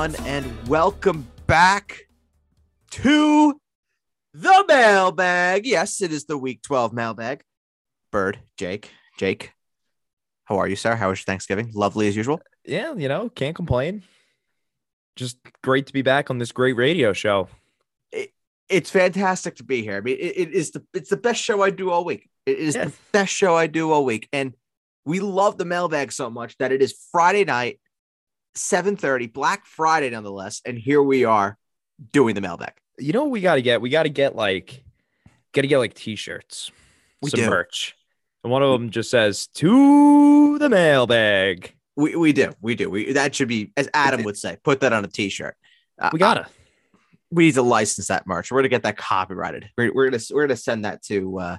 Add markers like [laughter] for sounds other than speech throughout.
Everyone, and welcome back to the mailbag. Yes, it is the week 12 mailbag. Bird, Jake, Jake, how are you, sir? How was your Thanksgiving? Lovely as usual. Yeah, you know, can't complain. Just great to be back on this great radio show. It, it's fantastic to be here. I mean, it, it is the it's the best show I do all week. It is Yeah. the best show I do all week, and we love the mailbag so much that it is Friday night, 7:30, Black Friday nonetheless, and here we are doing the mailbag. You know what we got to get? We got to get like, got to get like t-shirts, We some do. merch, and one of them just says "to the mailbag." We we do. We do. We that should be as Adam would say, put that on a t-shirt. Uh, We gotta. we need to license that merch. We're gonna get that copyrighted. We're, we're gonna we're gonna send that to uh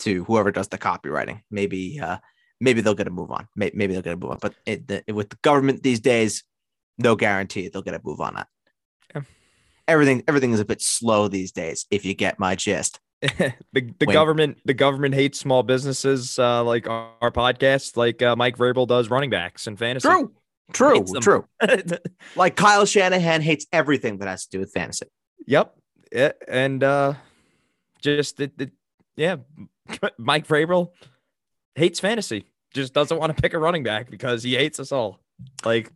to whoever does the copywriting. Maybe uh maybe they'll get a move on. Maybe, maybe they'll get a move on. But it, the, with the government these days, no guarantee they'll get a move on that. Yeah. Everything everything is a bit slow these days. If you get my gist. [laughs] the the government the government hates small businesses uh, like our, our podcast, like uh, Mike Vrabel does running backs and fantasy. True. True. True. [laughs] Like Kyle Shanahan hates everything that has to do with fantasy. Yep. Yeah, and uh just the, the yeah, [laughs] Mike Vrabel hates fantasy. Just doesn't want to pick a running back because he hates us all. Like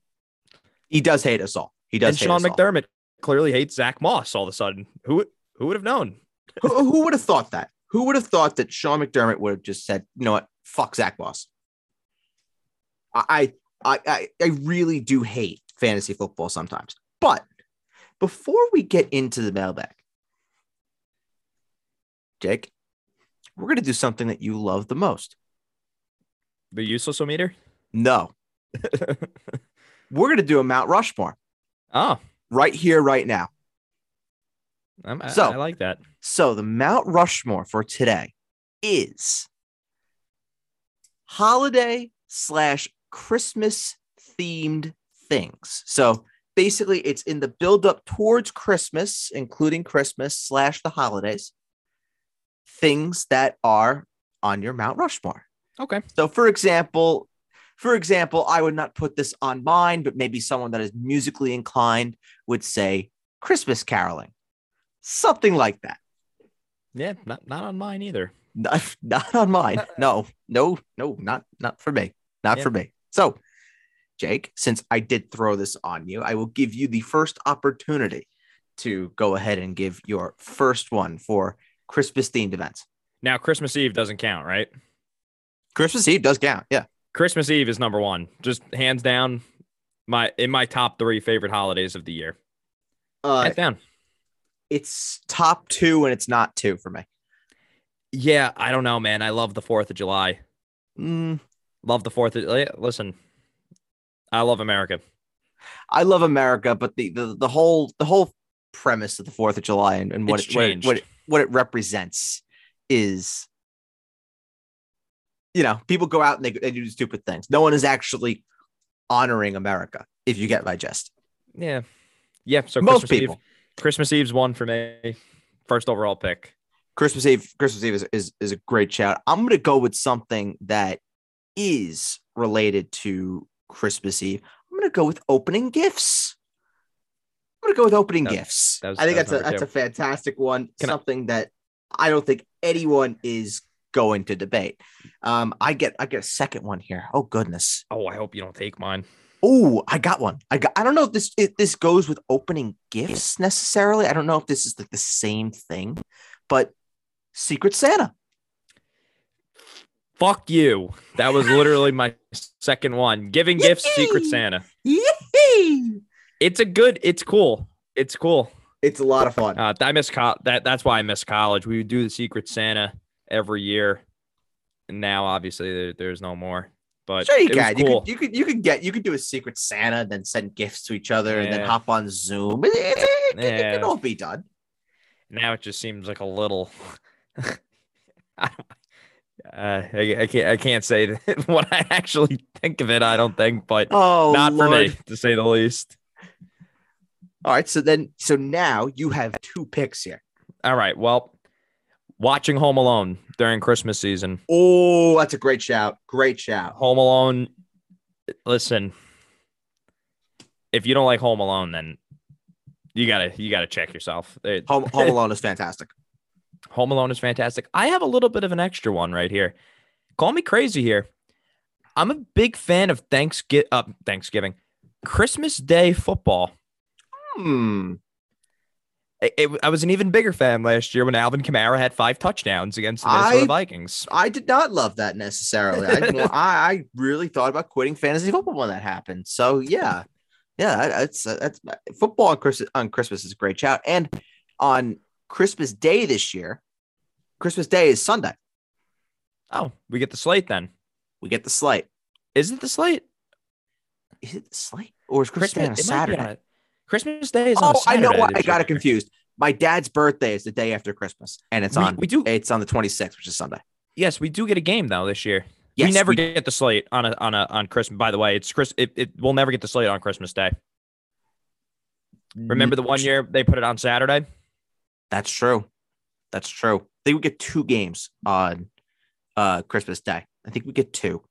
He does hate us all. He does and hate Sean us all. McDermott clearly hates Zach Moss all of a sudden. Who who would have known? who, who would have thought that? Who would have thought that Sean McDermott would have just said, you know what, fuck Zach Moss? I, I, I, I really do hate fantasy football sometimes. But before we get into the mailbag, Jake, we're going to do something that you love the most. The useless meter? No, [laughs] we're going to do a Mount Rushmore oh, right here, right now. I'm, I, So- I like that. So the Mount Rushmore for today is holiday slash Christmas themed things. So basically, it's in the build up towards Christmas, including Christmas slash the holidays, things that are on your Mount Rushmore. Okay. So, for example, for example, I would not put this on mine, but maybe someone that is musically inclined would say Christmas caroling, something like that. Yeah, not not on mine either. Not, [laughs] not on mine. [laughs] No, no, no, not not for me. Not Yeah. for me. So, Jake, since I did throw this on you, I will give you the first opportunity to go ahead and give your first one for Christmas themed events. Now Christmas Eve doesn't count, right? Christmas Eve does count. Yeah. Christmas Eve is number one, just hands down. My in my top three favorite holidays of the year. Uh, Hands down. it's top two and it's not two for me. Yeah, I don't know, man. I love the Fourth of July. Mm, Love the Fourth. Of Listen, I love America. I love America, but the, the the whole the whole premise of the Fourth of July and, and what it, what, it, what it what it represents is, you know, people go out and they, they do stupid things. No one is actually honoring America. If you get my gist, Yeah, yeah. So most Christmas people. Eve, Christmas Eve's one for me. First overall pick. Christmas Eve, Christmas Eve is, is, is a great shout. I'm going to go with something that is related to Christmas Eve. I'm going to go with opening gifts. I'm going to go with opening That- gifts. that was- I think that that's a that's a fantastic one. Can I- something that I don't think anyone is going to debate. Um, I get I get a second one here. Oh goodness. Oh, I hope you don't take mine. Oh, I got one. I got. I don't know if this if this goes with opening gifts necessarily. I don't know if this is like the same thing, but Secret Santa. Fuck you. That was literally my second one. Giving gifts, Secret Santa. Yee! It's a good. It's cool. It's cool. It's a lot of fun. Uh, I miss co- that. That's why I miss college. We would do the Secret Santa every year, and now obviously there, there's no more. But sure, you it can. You could. You could. You could get. You could do a Secret Santa, and then send gifts to each other, and then hop on Zoom. It, it, it, it, Yeah. can all be done. now it just seems like a little. [laughs] I, uh, I, I can't. I can't say [laughs] what I actually think of it. I don't think, but Oh, not for me to say the least. All right. So then, so now you have two picks here. All right. Well, watching Home Alone during Christmas season. Oh, that's a great shout. Great shout. Home Alone. Listen, if you don't like Home Alone, then you gotta you gotta check yourself. It- [laughs] Home, Home Alone is fantastic. Home Alone is fantastic. I have a little bit of an extra one right here. Call me crazy here. I'm a big fan of Thanksgiving. Uh, Thanksgiving, Christmas Day football. Hmm. It- it- I was an even bigger fan last year when Alvin Kamara had five touchdowns against the Minnesota I- Vikings. I did not love that necessarily. I, [laughs] I, I really thought about quitting fantasy football when that happened. So yeah, yeah, that's uh, that's uh, football on Christmas on Christmas is a great shout. And on Christmas Day this year, Christmas Day is Sunday. Oh, we get the slate then. We get the slate. Is it the slate? Is it the slate or is Christmas, Day on a it might be Saturday? On Christmas Day is on Oh, I know why I got it confused. My dad's birthday is the day after Christmas, and it's We- on we do- it's on the 26th, which is Sunday. Yes, we do get a game though this year. Yes, we never we- get the slate on a on a on Christmas. By the way, it's Chris. It, it we'll never get the slate on Christmas Day. Remember the one year they put it on Saturday? That's true. That's true. They would get two games on uh Christmas Day. I think we get two.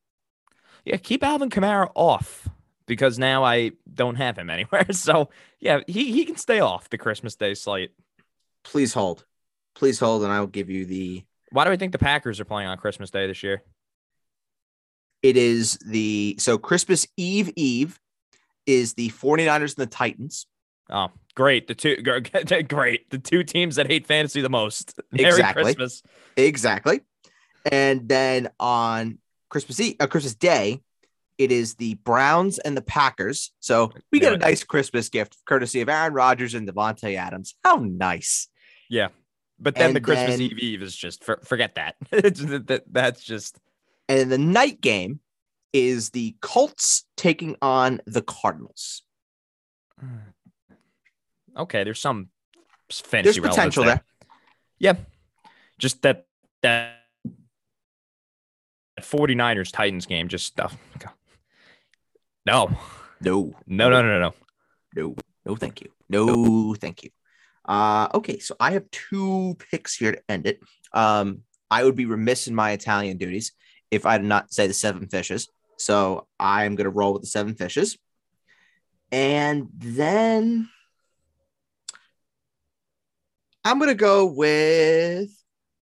Yeah, keep Alvin Kamara off because now I don't have him anywhere. [laughs] So yeah, he he can stay off the Christmas Day slate. Please hold. Please hold, and I will give you the. Why do I think the Packers are playing on Christmas Day this year? It is the so Christmas Eve Eve is the 49ers and the Titans. Oh, great! The two [laughs] great the two teams that hate fantasy the most. [laughs] Merry Exactly. Christmas. Exactly. And then on Christmas Eve, uh, Christmas Day, it is the Browns and the Packers. So we get a nice Christmas gift courtesy of Aaron Rodgers and Davante Adams. How nice. Yeah. But then And the Christmas then- Eve Eve is just for, forget that. [laughs] That- That's just And the night game is the Colts taking on the Cardinals. Hmm. okay. There's some fantasy There's potential there. Yeah. Just that that 49ers Titans game just stuff. No. No, No, no, no, no, no. no, no, thank you. No, thank you. Uh, okay, so I have two picks here to end it. Um, I would be remiss in my Italian duties if I did not say the seven fishes. So I'm gonna roll with the seven fishes. And then I'm gonna go with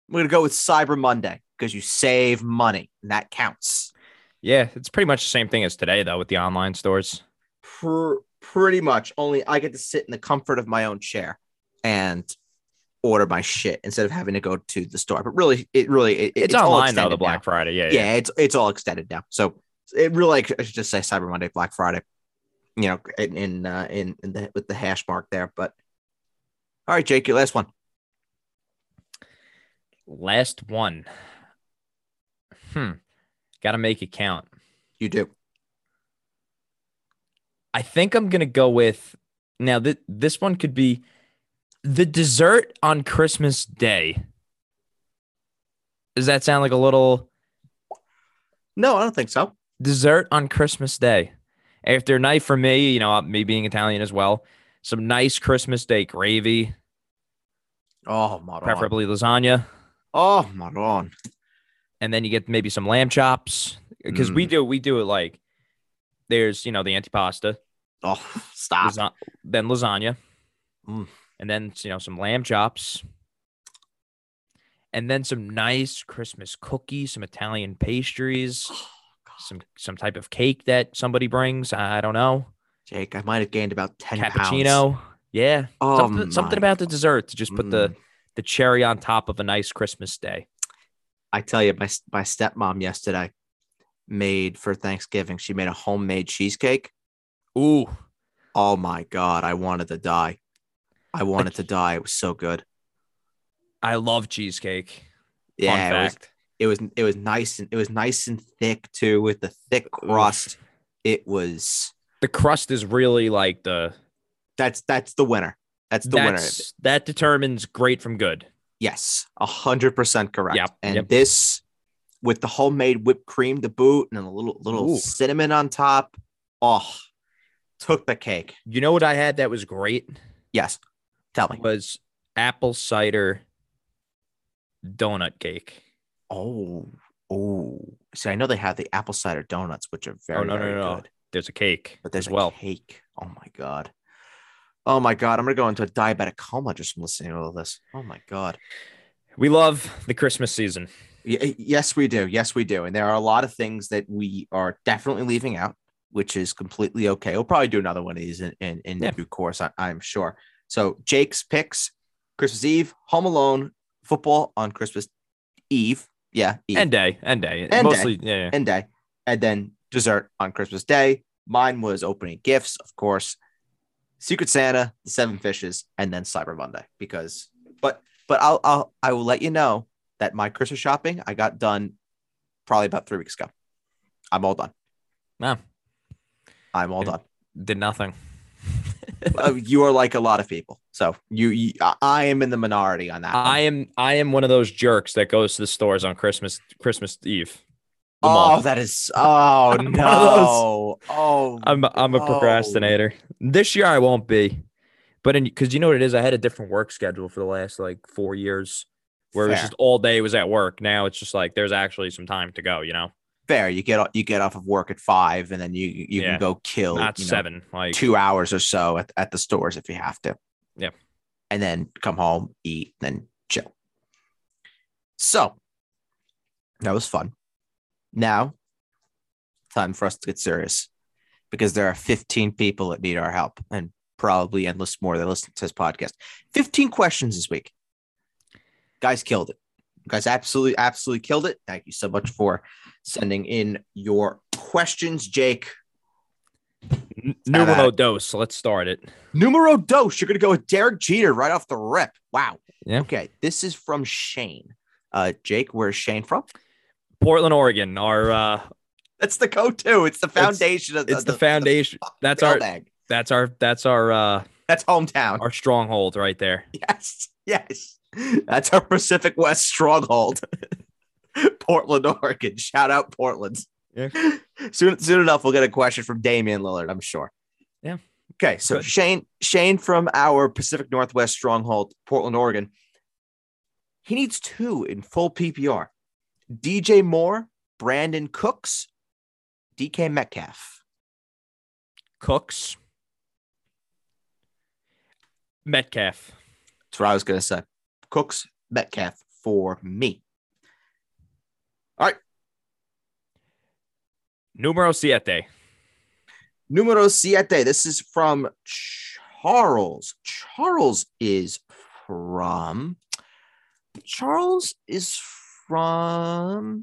I'm gonna go with Cyber Monday because you save money and that counts. Yeah, it's pretty much the same thing as today though with the online stores. Pr- pretty much only I get to sit in the comfort of my own chair and order my shit instead of having to go to the store. But really, it really it, It's, all online though, the Black now. Friday. Yeah, Yeah, it's it's all extended now. So it really I should just say Cyber Monday, Black Friday. You know, in in uh, in, in the with the hash mark there. But all right, Jake, your last one. Last one. Hmm. Got to make it count. You do. I think I'm gonna go with now. Th- this one could be the dessert on Christmas Day. Does that sound like a little No, I don't think so. dessert on Christmas Day? After a night for me, you know, me being Italian as well, some nice Christmas Day gravy, Oh, Maron. preferably lasagna, Oh, Maron. And then you get maybe some lamb chops because we do we do it like there's you know the antipasta, Oh, stop. lasa- then lasagna, Mm. and then you know some lamb chops, and then some nice Christmas cookies, some Italian pastries, some some type of cake that somebody brings. I don't know, Jake, I might have gained about 10 pounds. cappuccino. Yeah, Oh, something, something about the dessert to just put the Mm. the cherry on top of a nice Christmas day. I tell you, my my stepmom yesterday made for Thanksgiving. She made a homemade cheesecake. Ooh, Oh my god, I wanted to die. I wanted to die. It was so good. I love cheesecake. Yeah, it was, it was it was nice and it was nice and thick too with the thick crust. It was the crust is really like the that's that's the winner. That's the winner. that determines great from good. Yes, a hundred percent correct. Yep, And yep. this with the homemade whipped cream to boot and a little little Ooh. cinnamon on top. Oh, took the cake. You know what I had that was great Yes, tell me. was apple cider donut cake. Oh, oh. See, I know they have the apple cider donuts, which are oh, very, Oh, no, no, very no. good. There's a cake But there's as a well. cake. Oh my god. Oh my god. I'm gonna go into a diabetic coma just from listening to all this. Oh my god. We love the Christmas season. Y- eh, yes, we do. Yes, we do. And there are a lot of things that we are definitely leaving out, which is completely okay. We'll probably do another one of these in, in, in Yeah. due course, I, I'm sure. So Jake's picks Christmas Eve, Home Alone, football on Christmas Eve. Yeah. Eve. End day. End day. End Mostly, yeah. yeah. end day, and then dessert on Christmas Day. Mine was opening gifts, of course, Secret Santa, the Seven Fishes, and then Cyber Monday. Because, but but I'll I'll I will let you know that my Christmas shopping I got done probably about three weeks ago. I'm all done. Wow. I'm all Yeah. done. Did nothing. [laughs] Uh, you are like a lot of people, so you, you I- am in the minority on that. one. I am I am one of those jerks that goes to the stores on Christmas Christmas Eve. Oh, that is oh [laughs] I'm no! Oh, I'm I'm a no. procrastinator. This year I won't be, but in because you know what it is, I had a different work schedule for the last like four years, where it was just all day was at work. Now it's just like there's actually some time to go. You know, fair. You get you get off of work at five, and then you you Yeah. can go kill not you know, seven. Like two hours or so at, at the stores if you have to. Yeah. and then come home, eat, then chill. So that was fun. Now, time for us to get serious because there are 15 people that need our help and probably endless more that listen to this podcast. 15 questions this week. Guys killed it. Guys absolutely, absolutely killed it. Thank you so much for sending in your questions, Jake. n- numero dos. Let's start it. Numero dos. You're going to go with Derek Jeter right off the rip. Wow. Yeah. Okay. This is from Shane. Uh, Jake, where's Shane from? Portland, Oregon. Our uh, That's the go-to. It's the foundation of it's the foundation. That's our building. that's our that's our uh That's hometown. our stronghold right there. Yes. Yes. That's our Pacific West stronghold. [laughs] Portland, Oregon. Shout out Portland. Yeah. [laughs] Soon, soon enough, we'll get a question from Damian Lillard, I'm sure. Yeah. Okay. So Good. Shane, Shane from our Pacific Northwest stronghold, Portland, Oregon. He needs two in full PPR. DJ Moore, Brandin Cooks, DK Metcalf. Cooks. Metcalf. That's what I was gonna say. Cooks, Metcalf for me. All right. Numero siete. Numero siete. This is from Charles. Charles is from. Charles is from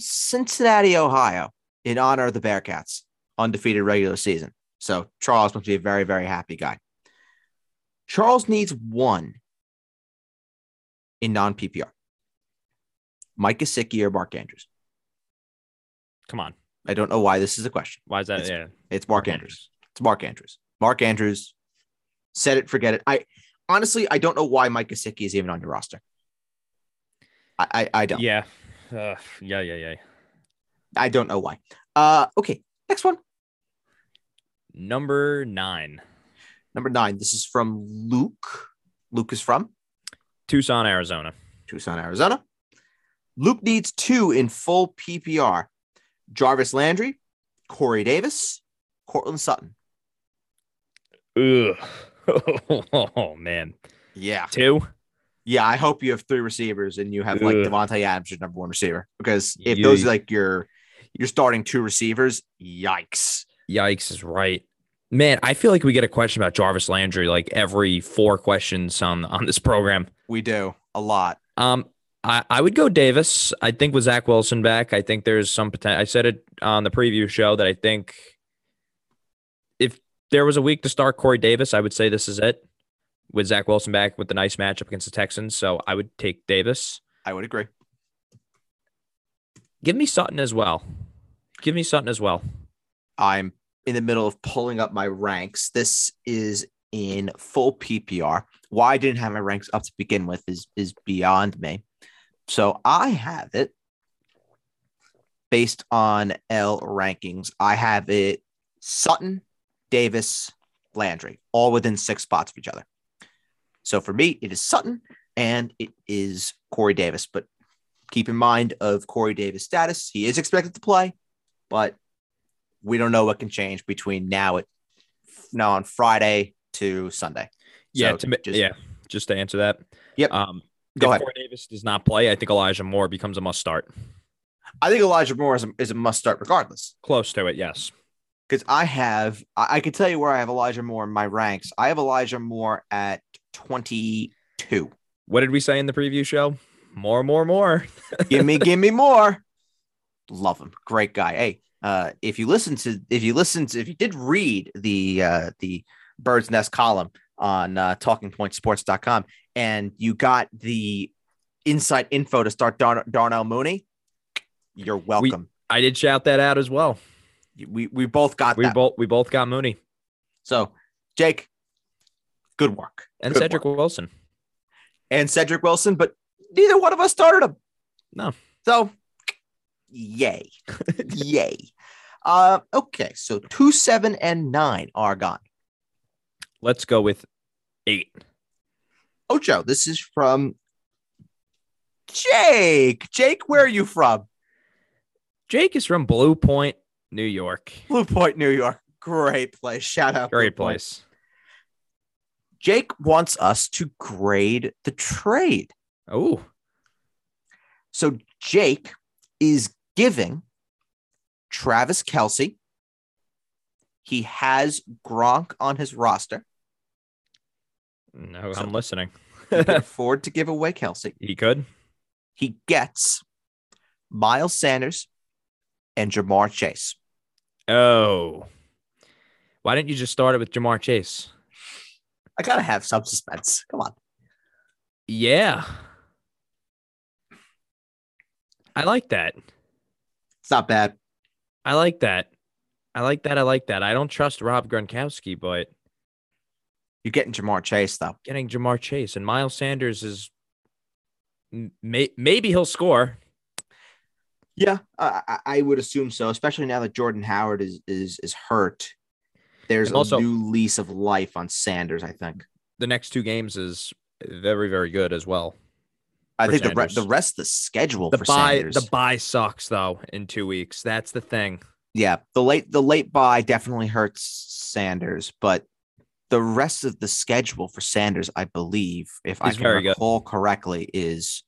Cincinnati, Ohio, in honor of the Bearcats' undefeated regular season. So Charles must be a very, very happy guy. Charles needs one in non PPR. Mike Gesicki or Mark Andrews. Come on. I don't know why this is a question. Why is that? It's- yeah. It's Mark Andrews. It's Mark Andrews. Mark Andrews said it, forget it. I honestly, I don't know why Mike Gesicki is even on your roster. I, I, I don't. Yeah. Uh, yeah. Yeah. Yeah. I don't know why. Uh, okay. Next one. Number nine. Number nine. This is from Luke. Luke is from Tucson, Arizona. Tucson, Arizona. Luke needs two in full PPR. Jarvis Landry, Corey Davis, Courtland Sutton. Ugh. [laughs] Oh man. Yeah. Two. Yeah, I hope you have three receivers and you have like Ugh. Davante Adams your number one receiver because if those are like your you're starting two receivers, yikes. Yikes is right. Man, I feel like we get a question about Jarvis Landry like every four questions on on this program. We do a lot. Um, I, I would go Davis. I think with Zach Wilson back, I think there's some potential. I said it on the preview show that I think if there was a week to start Corey Davis, I would say this is it. With Zach Wilson back with the nice matchup against the Texans, so I would take Davis. I would agree. Give me Sutton as well. Give me Sutton as well. I'm in the middle of pulling up my ranks. This is in full PPR. Why I didn't have my ranks up to begin with is is beyond me. So I have it based on L rankings. I have it Sutton, Davis, Landry, all within six spots of each other. So for me, it is Sutton and it is Corey Davis. But keep in mind of Corey Davis' status. He is expected to play, but we don't know what can change between now at no on Friday to Sunday. Yeah, So to, just- yeah. Just to answer that. Yep. Um, Go if ahead. Corey Davis does not play, I think Elijah Moore becomes a must start. I think Elijah Moore is a, is a must start regardless. Close to it, yes. because I have I, I can tell you where I have Elijah Moore in my ranks. I have Elijah Moore at 22. What did we say in the preview show? More, more, more. [laughs] give me, give me more. Love him. Great guy. Hey, uh, if you listen to if you listen to if you did read the uh the bird's nest column on uh talkingpointsports.com and you got the inside info to start Dar- Darnell Mooney, you're welcome. I did shout that out as well. We we, both got We that. both we both got Mooney so Jake, good work. and Good Cedric work. Wilson. and Cedric Wilson, but neither one of us started him. No. So, yay, [laughs] yay. Uh, okay, so two, seven, and nine are gone. Let's go with eight. Oh, Joe, this is from Jake. Jake, where are you from? Jake is from Blue Point, New York. Blue Point, New York. Great place. Shout out. Great Blue Point. Jake wants us to grade the trade. Oh, So Jake is giving Travis Kelce. He has Gronk on his roster. no, So- I'm listening. He can [laughs] afford to give away Kelce. he could. He gets Miles Sanders and Ja'Marr Chase. Oh, why didn't you just start it with Ja'Marr Chase? I gotta have some suspense. Come on. Yeah, I like that. It's not bad. I like that. I like that. I like that. I don't trust Rob Gronkowski, but You're getting Ja'Marr Chase though. getting Ja'Marr Chase and Miles Sanders is may, maybe he'll score. Yeah, I, I- I would assume so, especially now that Jordan Howard is is is hurt. There's And also- a new lease of life on Sanders. I think. The next two games is very very good as well. I think the, re- the rest of the schedule The for bye Sanders. the bye sucks though in two weeks. That's the thing. yeah, the late the late bye definitely hurts Sanders, but the rest of the schedule for Sanders, I believe, if I can very good. recall correctly, is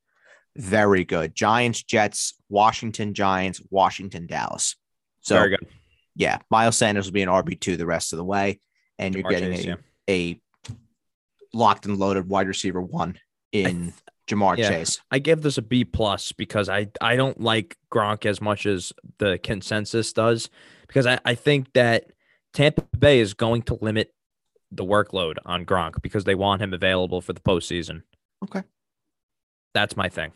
very good. Giants, Jets, Washington, Giants, Washington, Dallas. So very good. Yeah, Miles Sanders will be an RB two the rest of the way, and you're Ja'Marr getting Chase, a, yeah. a locked and loaded wide receiver one in Ja'Marr yeah. Chase. I give this a B plus because I I don't like Gronk as much as the consensus does because I, I think that Tampa Bay is going to limit the workload on Gronk because they want him available for the postseason. Okay. That's my thing.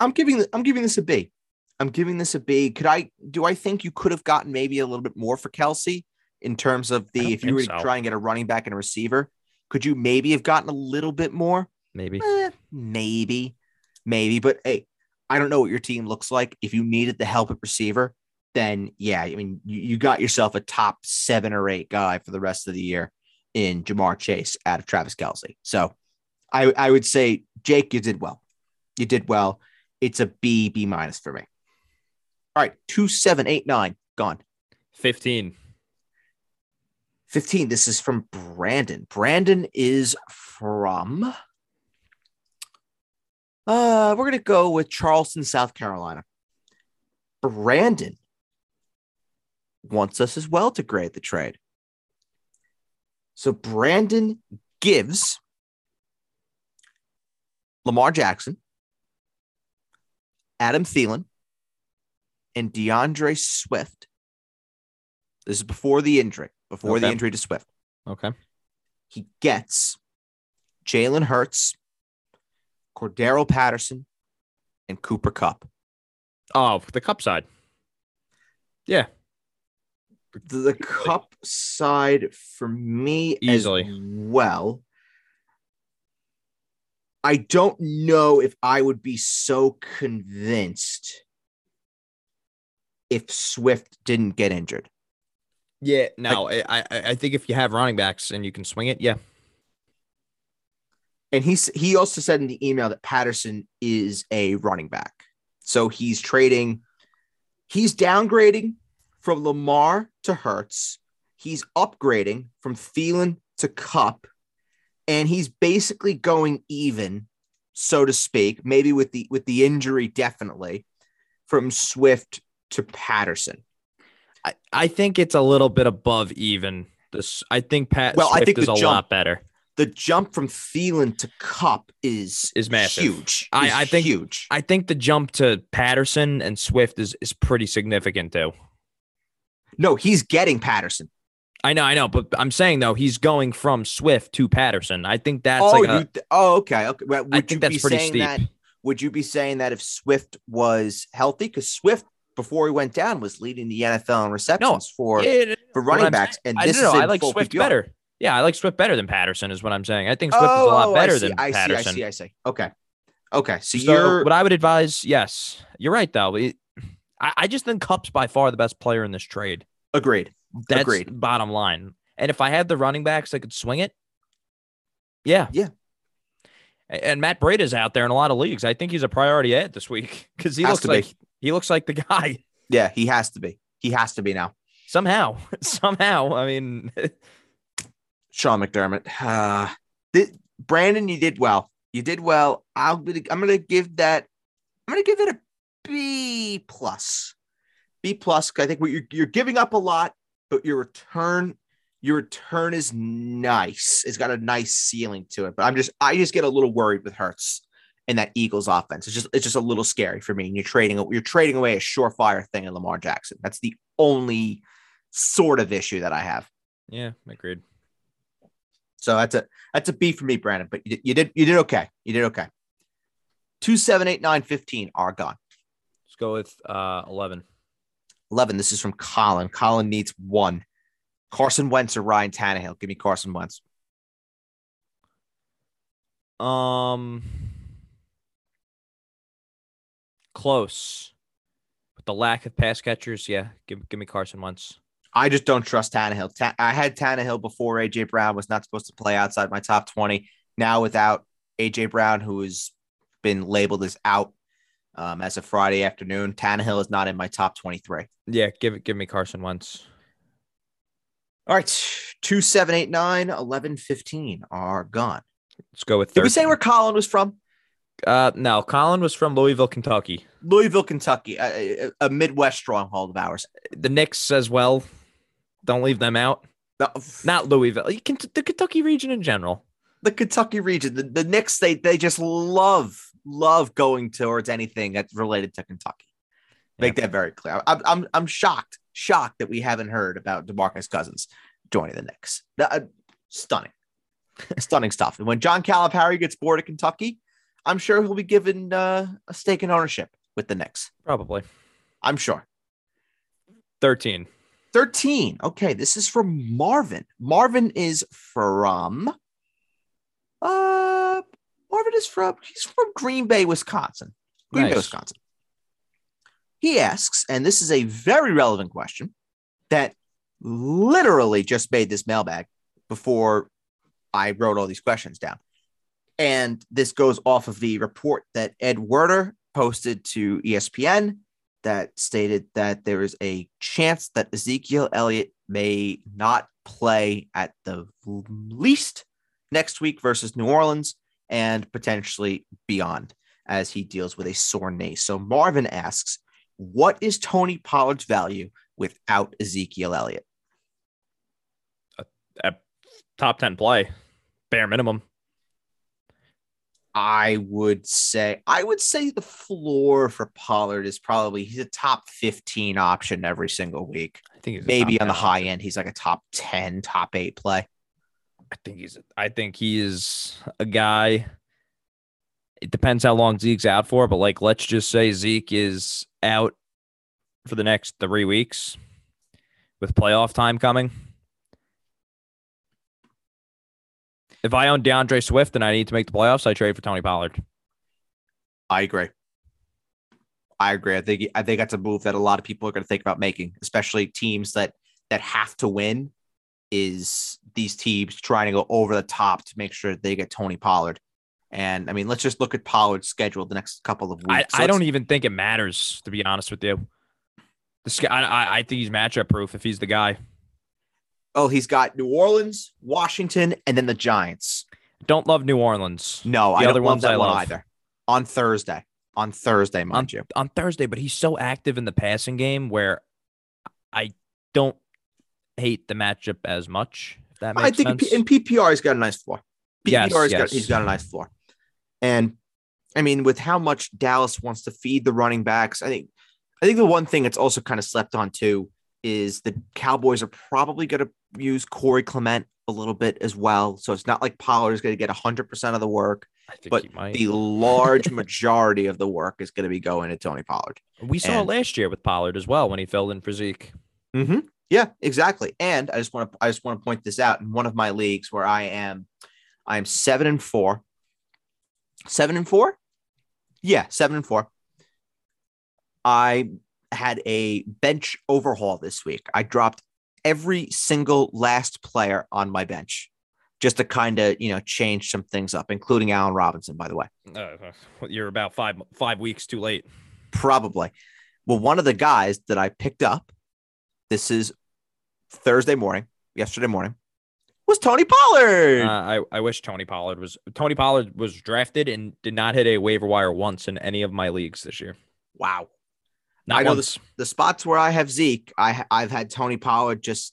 I'm giving I'm giving this a B. I'm giving this a B. Could I do I think you could have gotten maybe a little bit more for Kelce in terms of the if you were to so. try and get a running back and a receiver? Could you maybe have gotten a little bit more? Maybe. Eh, maybe, maybe. But hey, I don't know what your team looks like. If you needed the help at receiver, then yeah, I mean you, you got yourself a top seven or eight guy for the rest of the year in Ja'Marr Chase out of Travis Kelce. So I I would say Jake, you did well. You did well. It's a B, B minus for me. All right, two, seven, eight, nine, gone. 15. 15. This is from Brandon. Brandon is from. Uh, we're gonna go with Charleston, South Carolina. Brandon wants us as well to grade the trade. So Brandon gives Lamar Jackson, Adam Thielen, and DeAndre Swift. This is before the injury, before the injury to Swift. Okay. He gets Jalen Hurts, Cordarrelle Patterson, and Cooper Kupp. Oh, the Kupp side. Yeah. The, the Kupp side for me Easily. as well. I don't know if I would be so convinced if Swift didn't get injured. Yeah. No, I, I I think if you have running backs and you can swing it, yeah. And he's he also said in the email that Patterson is a running back. So he's trading, he's downgrading from Lamar to Hurts. he's upgrading from Thielen to Kupp, and he's basically going even, so to speak, maybe with the with the injury, definitely from Swift to Patterson. I, I think it's a little bit above even. This I think Pat Well, I Swift think is a jump- lot better. The jump from Thielen to Kupp is Is massive. huge. I- Is I think- huge. I think the jump to Patterson and Swift is is pretty significant too. No, he's getting Patterson. I know, I know, but I'm saying though he's going from Swift to Patterson. I think that's oh, like a, you oh, okay, okay. Well, would I you think that's be pretty saying steep. that? Would you be saying that if Swift was healthy, because Swift before he went down was leading the NFL in receptions for Yeah, for running backs, and I this don't know. is I like Swift PPR. better. Yeah, I like Swift better than Patterson is what I'm saying. I think Swift oh, is a lot oh, better see, than I Patterson. see, I see, I see. Okay, okay. So, So you're what I would advise, yes, you're right though. It- I, I just think Kupp's by far the best player in this trade. agreed. That's Agreed. bottom line. And if I had the running backs that could swing it, yeah, Yeah. And Matt Breida's out there in a lot of leagues. I think he's a priority add this week [laughs] because he Has looks to be. like he looks like the guy Yeah, he has to be. He has to be now. somehow. [laughs] Somehow, I mean, [laughs] Sean McDermott. Uh, thi- Brandon, you did well. You did well. I'll be, I'm gonna give that. I'm gonna give it a B plus. B plus. I think you're you're giving up a lot, but your return your return is nice. It's got a nice ceiling to it. But I'm just I just get a little worried with Hurts and that Eagles offense. It's just it's just a little scary for me. And you're trading you're trading away a surefire thing in Lamar Jackson. That's the only sort of issue that I have. yeah, agreed. So that's a that's a B for me, Brandon. But you did you did you did okay. You did okay. Two, seven, eight, nine, 15 are gone. Let's go with uh, eleven. 11. This is from Colin. Colin needs one. Carson Wentz or Ryan Tannehill. Give me Carson Wentz. Um, close. With the lack of pass catchers, yeah, give give me Carson Wentz. I just don't trust Tannehill. Ta- I had Tannehill before AJ Brown was not supposed to play outside my top 20. Now without AJ Brown, who has been labeled as out um, as of Friday afternoon, Tannehill is not in my top 23. Yeah, give it. Give me Carson Wentz. All right. 2, 7, 8, 9, 11, 15 are gone. Let's go with. Did we 13. say where Colin was from? Uh, no, Colin was from Louisville, Kentucky. Louisville, Kentucky, a, a- Midwest stronghold of ours. The Knicks as well. Don't leave them out. The, Not Louisville. You can the Kentucky region in general. the Kentucky region, the, the Knicks, they they just love love going towards anything that's related to Kentucky. Make that very clear. I'm I'm I'm shocked, shocked that we haven't heard about Demarcus Cousins joining the Knicks. Uh, stunning, [laughs] stunning stuff. And when John Calipari gets bored of Kentucky, I'm sure he'll be given uh, a stake in ownership with the Knicks. Probably I'm sure. thirteen. 13. Okay, this is from Marvin. Marvin is from uh Marvin is from he's from Green Bay, Wisconsin. Green Bay, Wisconsin. He asks, and this is a very relevant question that literally just made this mailbag before I wrote all these questions down. And this goes off of the report that Ed Werder posted to ESPN that stated that there is a chance that Ezekiel Elliott may not play at the least next week versus New Orleans and potentially beyond as he deals with a sore knee. So Marvin asks, what is Tony Pollard's value without Ezekiel Elliott? A top ten play, bare minimum. I would say I would say the floor for Pollard is probably he's a top 15 option every single week. I think he's Maybe on the high end, he's like a top 10, top eight play. I think he's. I think he is a guy. It depends how long Zeke's out for, but like, let's just say Zeke is out for the next three weeks, with playoff time coming. If I own DeAndre Swift and I need to make the playoffs, I trade for Tony Pollard. I agree. I agree. I think I think that's a move that a lot of people are going to think about making, especially teams that that have to win. Is these teams trying to go over the top to make sure they get Tony Pollard? And I mean, let's just look at Pollard's schedule the next couple of weeks. I Let's- don't even think it matters, to be honest with you. The, I, I, I think he's matchup proof if he's the guy. Oh, he's got New Orleans, Washington, and then the Giants. Don't love New Orleans. No, The I other don't love ones that I one love. either. On Thursday. On Thursday, mind you. on Thursday, but he's so active in the passing game where I don't hate the matchup as much. If that makes I think sense. in PPR he's got a nice floor. PPR Yes, he's got yes. he's got a nice floor. And I mean, with how much Dallas wants to feed the running backs, I think I think the one thing that's also kind of slept on too is the Cowboys are probably going to use Corey Clement a little bit as well. So it's not like Pollard is going to get 100% of the work, I think but he might. the large majority of the work is going to be going to Tony Pollard. we saw it and- last year with Pollard as well when he filled in for Zeke. Mm-hmm. Yeah, exactly. And I just want to I just want to point this out in one of my leagues where I am I am seven and four. Seven and four? Yeah, seven and four. I had a bench overhaul this week. I dropped every single last player on my bench just to kind of, you know, change some things up, including Allen Robinson, by the way. Uh, you're about five five weeks too late. Probably. Well, one of the guys that I picked up, this is Thursday morning, yesterday morning, was Tony Pollard. Uh, I I wish Tony Pollard was Tony Pollard was drafted and did not hit a waiver wire once in any of my leagues this year. wow. Not I know once. The spots where I have Zeke, I I've had Tony Pollard just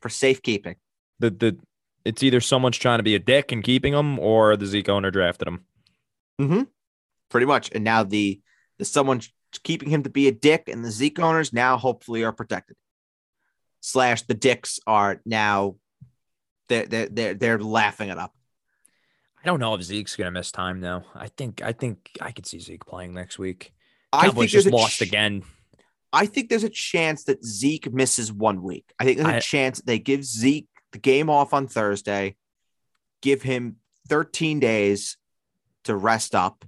for safekeeping. The the it's either someone's trying to be a dick and keeping him, or the Zeke owner drafted him. Mm-hmm. Pretty much. And now the the someone keeping him to be a dick, and the Zeke owners now hopefully are protected. Slash the dicks are now they're they're they're, they're laughing it up. I don't know if Zeke's gonna miss time though. I think I think I could see Zeke playing next week. I think just there's a lost ch- again. I think there's a chance that Zeke misses one week. I think there's a I- chance they give Zeke the game off on Thursday, give him 13 days to rest up,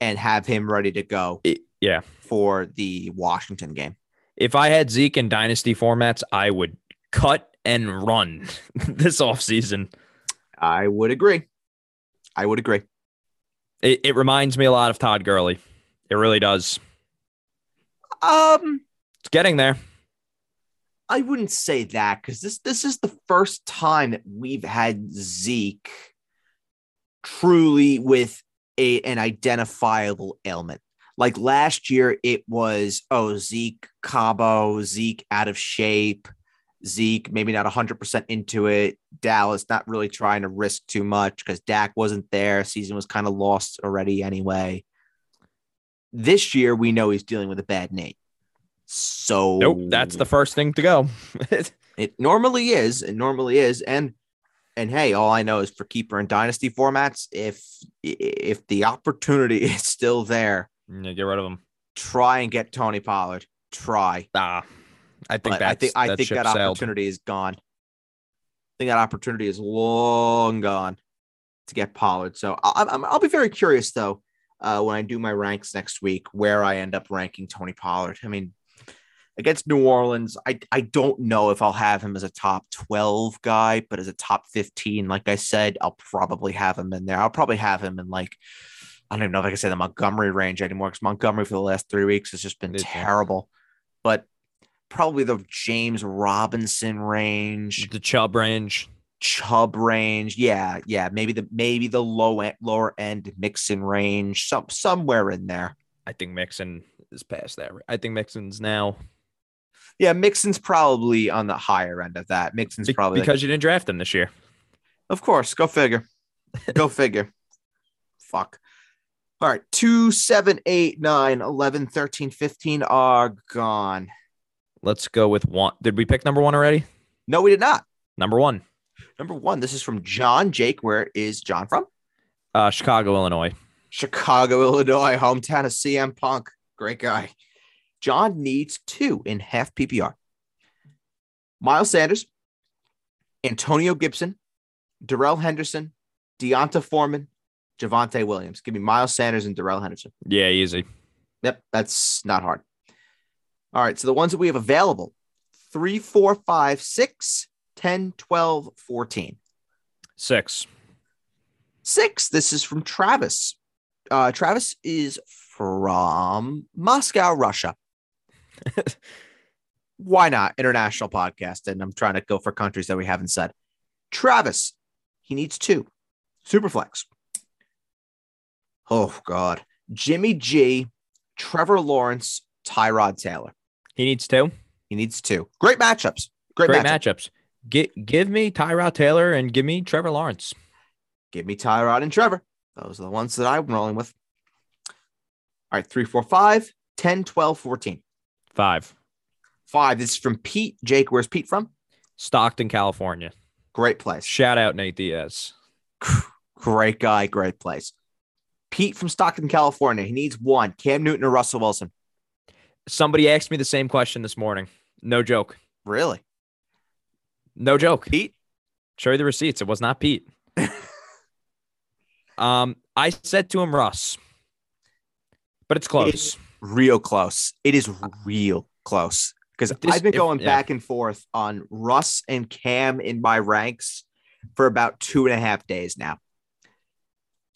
and have him ready to go It- yeah. for the Washington game. If I had Zeke in dynasty formats, I would cut and run [laughs] this offseason. I would agree. I would agree. It, it reminds me a lot of Todd Gurley. It really does. Um, It's getting there. I wouldn't say that because this this is the first time that we've had Zeke truly with a an identifiable ailment. Like last year, it was oh Zeke Cabo, Zeke out of shape, Zeke maybe not hundred percent into it. Dallas not really trying to risk too much because Dak wasn't there. Season was kind of lost already anyway. This year, we know he's dealing with a bad knee. So Nope. That's the first thing to go. [laughs] it normally is. It normally is. And and hey, all I know is for keeper and dynasty formats, if if the opportunity [laughs] is still there, Yeah, get rid of him. try and get Tony Pollard. Try. Ah, I think I think I that think that sailed. opportunity is gone. I think that opportunity is long gone to get Pollard. So I'll, I'm, I'll be very curious though uh, when I do my ranks next week where I end up ranking Tony Pollard. I mean, against New Orleans, I I don't know if I'll have him as a top 12 guy, but as a top 15, like I said, I'll probably have him in there. I'll probably have him in like I don't even know if I can say the Montgomery range anymore because Montgomery for the last three weeks has just been It- yeah. terrible. But probably the James Robinson range, The Chubb range. Chubb range. Yeah, yeah, maybe the maybe the low end, lower end Mixon range, some somewhere in there. I think Mixon is past that. I think Mixon's now Yeah, Mixon's probably on the higher end of that. Mixon's be- probably like- because you didn't draft him this year. Of course. Go figure. Go [laughs] figure. Fuck. All right. 2, 7, 8, 9, 11, 13, 15 are gone. Let's go with one. Did we pick number one already? No, we did not. Number one, Number one, this is from John Jake. Where is John from? uh, Chicago, Illinois. Chicago, Illinois, hometown of CM Punk. Great guy. John needs two in half PPR. Miles Sanders, Antonio Gibson, Darrell Henderson, D'Onta Foreman, Javonte Williams. Give me Miles Sanders and Darrell Henderson. Yeah, easy. Yep, that's not hard. All right, so the ones that we have available 3, 4, 5, 6, 10, 12, 14. Six. Six, this is from Travis. Uh, Travis is from Moscow, Russia. [laughs] why not? International podcast. And I'm trying to go for countries that we haven't said. Travis, he needs two. Superflex. Oh, God. Jimmy G, Trevor Lawrence, Tyrod Taylor. He needs two. He needs two. Great matchups. Great, Great matchups. matchups. Gi- give me Tyrod Taylor and give me Trevor Lawrence. Give me Tyrod and Trevor. Those are the ones that I'm rolling with. All right, three, four, five, 10, 12, 14. Five. Five. This is from Pete. Jake, where's Pete from? Stockton, California. Great place. Shout out Nate Diaz. Great guy, great place. Pete from Stockton, California. He needs one. Cam Newton or Russell Wilson. Somebody asked me the same question this morning. No joke. Really? No joke. Pete? Show you the receipts. It was not Pete. [laughs] um, I said to him Russ, but it's close. Real close. It is real close. Because this- I've been if- going yeah. back and forth on Russ and Cam in my ranks for about two and a half days now.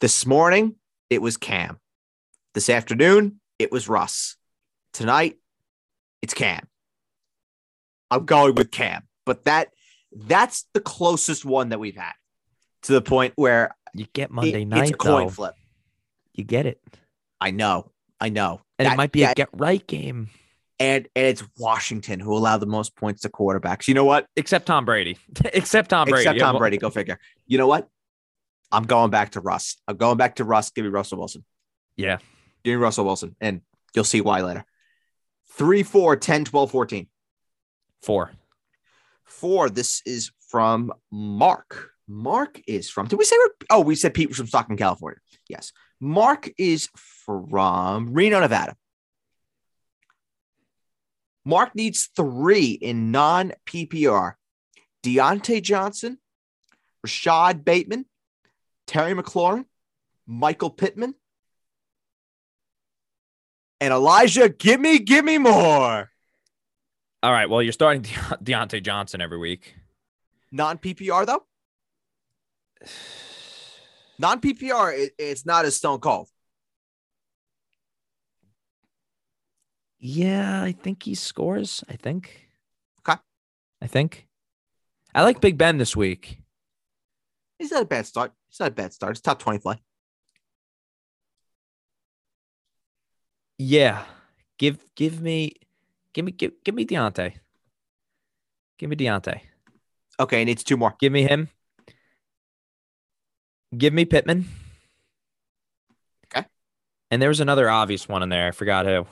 This morning, it was Cam. This afternoon, it was Russ. Tonight, it's Cam. I'm going with Cam, but that that's the closest one that we've had to the point where You get it- Monday it's night a coin though. flip. You get it, I know, I know, and That- it might be that- a get right game, and and it's Washington who allowed the most points to quarterbacks. You know what? except Tom Brady. [laughs] except Tom Brady. Except Tom Brady. Go figure. You know what? I'm going back to Russ. I'm going back to Russ. Give me Russell Wilson. Yeah. Give me Russell Wilson, and you'll see why later. 3, 4, 10, 12, 14. Four. Four. This is from Mark. Mark is from. Did we say? Oh, we said Pete was from Stockton, California. Yes. Mark is from Reno, Nevada. Mark needs three in non PPR: Diontae Johnson, Rashod Bateman, Terry McLaurin, Michael Pittman, and Elijah. Give me, give me more. All right. Well, you're starting [laughs] De- Diontae Johnson every week. Non PPR though. Non PPR, it, it's not as stone cold. Yeah, I think he scores. I think. Okay. I think. I like Big Ben this week. He's not a bad start. It's not a bad start. It's top 20 play. Yeah. Give give me give me give, give me Diontae. Give me Diontae. Okay, he needs two more. Give me him. Give me Pittman. Okay. And there was another obvious one in there. I forgot who.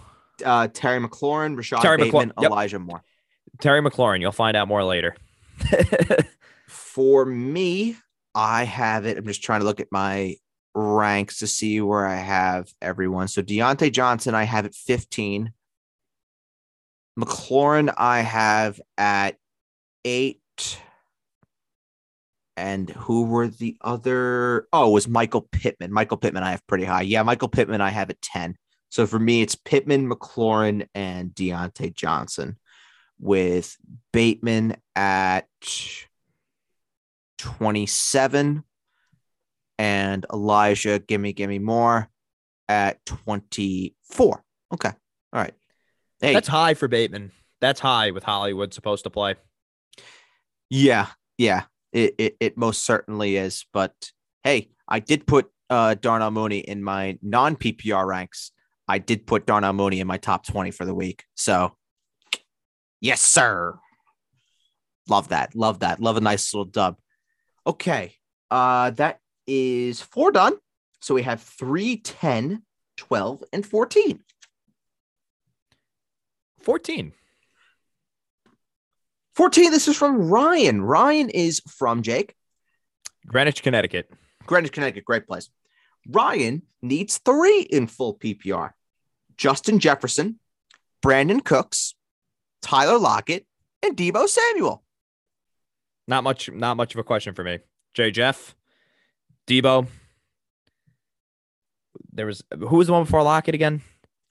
Uh, Terry McLaurin, Rashod Terry Bateman, McLaurin, yep. Elijah Moore. Terry McLaurin. You'll find out more later. [laughs] For me, I have it. I'm just trying to look at my ranks to see where I have everyone. So Diontae Johnson, I have at 15. McLaurin, I have at eight. And who were the other? Oh, it was Michael Pittman. Michael Pittman, I have pretty high. Yeah, Michael Pittman, I have at 10. So for me, it's Pittman, McLaurin, and Diontae Johnson with Bateman at 27 and Elijah, gimme, gimme more at 24. Okay. All right. Hey, That's high for Bateman. That's high with Hollywood supposed to play. yeah, yeah, it, it, it most certainly is. But hey, I did put uh, Darnell Mooney in my non PPR ranks. I did put Darnell Mooney in my top 20 for the week. So, yes, sir. Love that. Love that. Love a nice little dub. Okay. Uh, that is four done. So we have 3, 10, 12, and 14. 14. 14. This is from Ryan. Ryan is from Jake. Greenwich, Connecticut. Greenwich, Connecticut, great place. Ryan needs three in full PPR Justin Jefferson, Brandin Cooks, Tyler Lockett, and Deebo Samuel. Not much, not much of a question for me. Jay Jeff, Deebo. There was who was the one before Lockett again?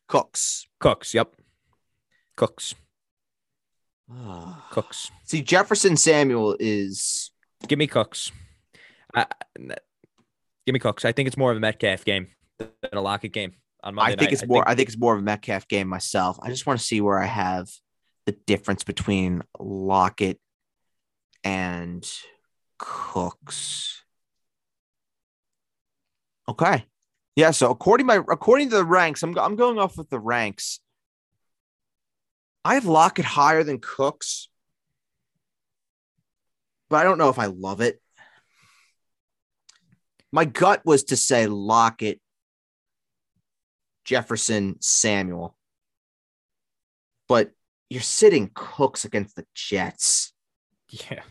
Cooks. Cooks. Yep. Cooks. Ah. Cooks. See, Jefferson Samuel is Give me Cooks. I, I- give me Cooks. I think it's more of a Metcalf game than a Lockett game on Monday I think night. it's more I think it's more of a Metcalf game myself. I just want to see where I have the difference between Lockett and Cooks. Okay. Yeah, so according my according to the ranks, I'm I'm going off with the ranks. I have Lockett higher than Cooks, but I don't know if I love it. My gut was to say Lockett, Jefferson, Samuel, but you're sitting Cooks against the Jets. Yeah.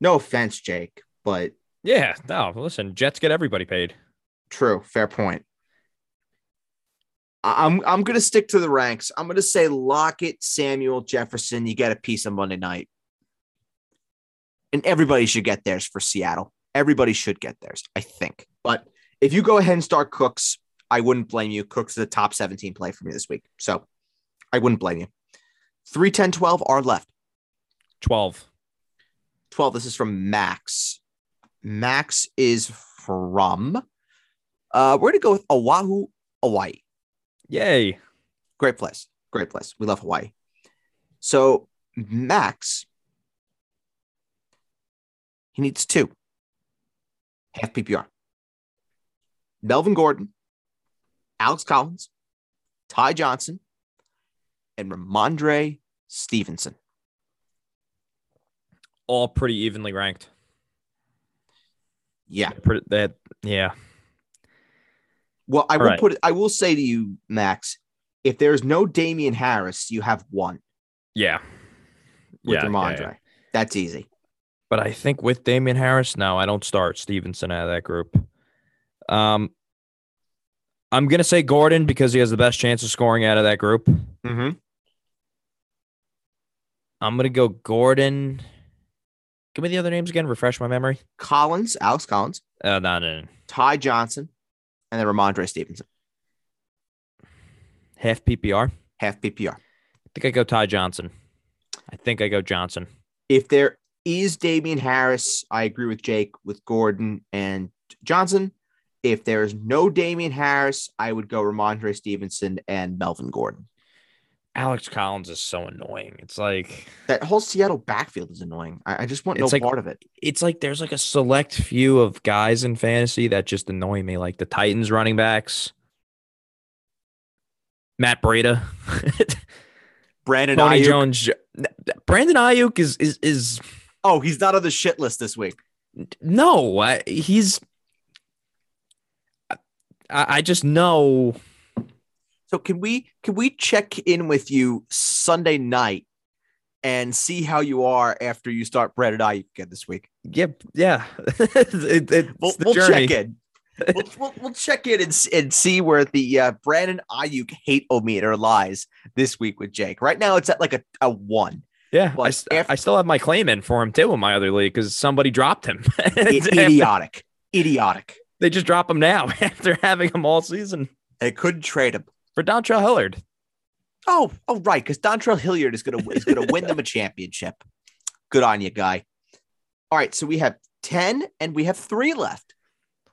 No offense, Jake, but Yeah. No, listen, Jets get everybody paid. True, fair point. I'm I'm gonna stick to the ranks. I'm gonna say Lockett, Samuel, Jefferson. You get a piece on Monday night, and everybody should get theirs for Seattle. Everybody should get theirs, I think. But if you go ahead and start Cooks, I wouldn't blame you. Cooks is a top 17 play for me this week, so I wouldn't blame you. 3, 10, 12 are left. 12. 12. This is from Max. Max is from. Uh, we're gonna go with Oahu, Hawaii. Yay. Great place. Great place. We love Hawaii. So Max, he needs two. Half PPR. Melvin Gordon, Alex Collins, Ty Johnson, and Rhamondre Stevenson. All pretty evenly ranked. Yeah. Pretty, that, yeah. Well, I will right. put it, I will say to you, Max, if there's no Damien Harris, you have one Yeah. with yeah, yeah, Rhamondre. yeah. That's easy. But I think with Damien Harris, no, I don't start Stevenson out of that group. Um, I'm gonna say Gordon because he has the best chance of scoring out of that group. Mm-hmm. I'm gonna go Gordon. Give me the other names again. Refresh my memory. Collins, Alex Collins, Uh, no, no, no. Ty Johnson, and then Rhamondre Stevenson. Half PPR. Half PPR. I think I go Ty Johnson. I think I go Johnson. if there is Damien Harris, I agree with Jake with Gordon and Johnson. If there's no Damien Harris, I would go Rhamondre Stevenson and Melvin Gordon. Alex Collins is so annoying. It's like That whole Seattle backfield is annoying. I, I just want It's no like- part of it. it's like there's like a select few of guys in fantasy that just annoy me, like the Titans running backs. Matt Breida, [laughs] Brandon Tony Aiyuk. Jones, Brandon Aiyuk is is is Oh, he's not on the shit list this week. no, I, he's. I, I just know. So can we can we check in with you Sunday night and see how you are after you start Brandon Aiyuk again this week? Yep. Yeah. [laughs] It- it's We'll, we'll check in. we'll, [laughs] we'll, we'll check in and, and see where the uh, Brandon Aiyuk hate meter lies this week with Jake. Right now, it's at like a, a one. Yeah, I, after- I still have my claim in for him too in my other league because somebody dropped him. [laughs] Idiotic. Idiotic. They just drop him now after having him all season They couldn't trade him. For Dontrell Hilliard. Oh, oh, right. Because Dontrell Hilliard is gonna is gonna win them a championship. Good on you, guy. All right, so we have ten and we have three left.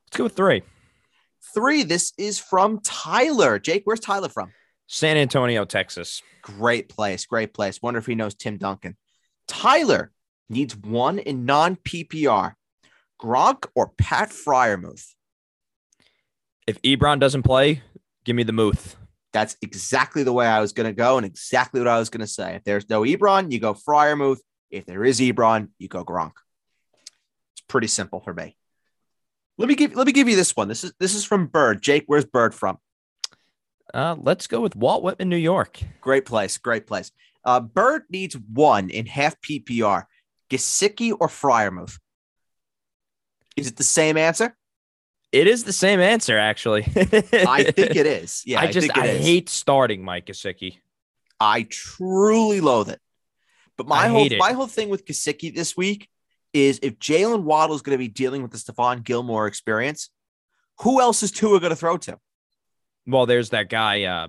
Let's go with three. Three. This is from Tyler. Jake, where's Tyler from? San Antonio, Texas. Great place. Great place. Wonder if he knows Tim Duncan. Tyler needs one in non PPR. Gronk or Pat Freiermuth. If Ebron doesn't play, give me the Muth. That's exactly the way I was going to go and exactly what I was going to say. If there's no Ebron, you go Freiermuth. If there is Ebron, you go Gronk. It's pretty simple for me. Let me give let me give you this one. This is this is from Bird. Jake, where's Bird from? Uh, let's go with Walt Whitman, New York. Great place, great place. Uh, Bird needs one in half PPR. Gesicki or Freiermuth? Is it the same answer? It is the same answer, actually. [laughs] I think it is. [laughs] Yeah, I just I is. hate starting Mike Gesicki. I truly loathe it. But my I whole my whole thing with Gesicki this week is if Jaylen Waddle is going to be dealing with the Stephon Gilmore experience, who else is Tua going to throw to? Well, there's that guy. Uh,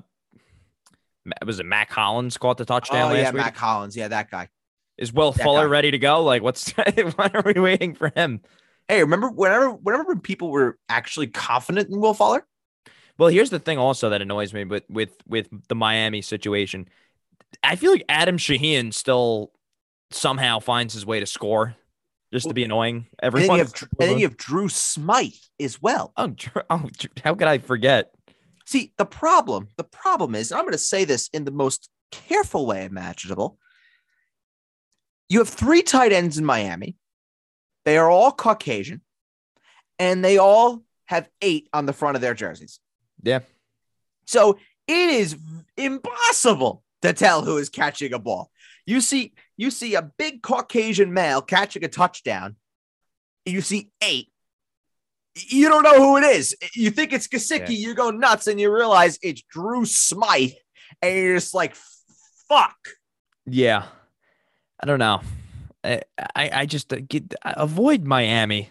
was it Mack Hollins caught the touchdown oh yeah, week? Matt Collins. Yeah, that guy. Is Will That Fuller guy. ready to go? Like, what's [laughs] why are we waiting for him? Hey, remember whenever whenever when people were actually confident in Will Fuller? Well, here's the thing also that annoys me with with with the Miami situation. I feel like Adam Shaheen still somehow finds his way to score just to be annoying And then, everyone. have, and then you have Durham Smythe as well. oh, oh, how could I forget? See, the problem, the problem is, and I'm going to say this in the most careful way imaginable. You have three tight ends in Miami. They are all Caucasian, and they all have eight on the front of their jerseys. Yeah. So it is impossible to tell who is catching a ball. You see, you see a big Caucasian male catching a touchdown. You see eight. You don't know who it is. You think it's Gesicki, Yeah. you go nuts, and you realize it's Durham Smythe, and you're just like, fuck. Yeah, I don't know. I I, just uh, get avoid Miami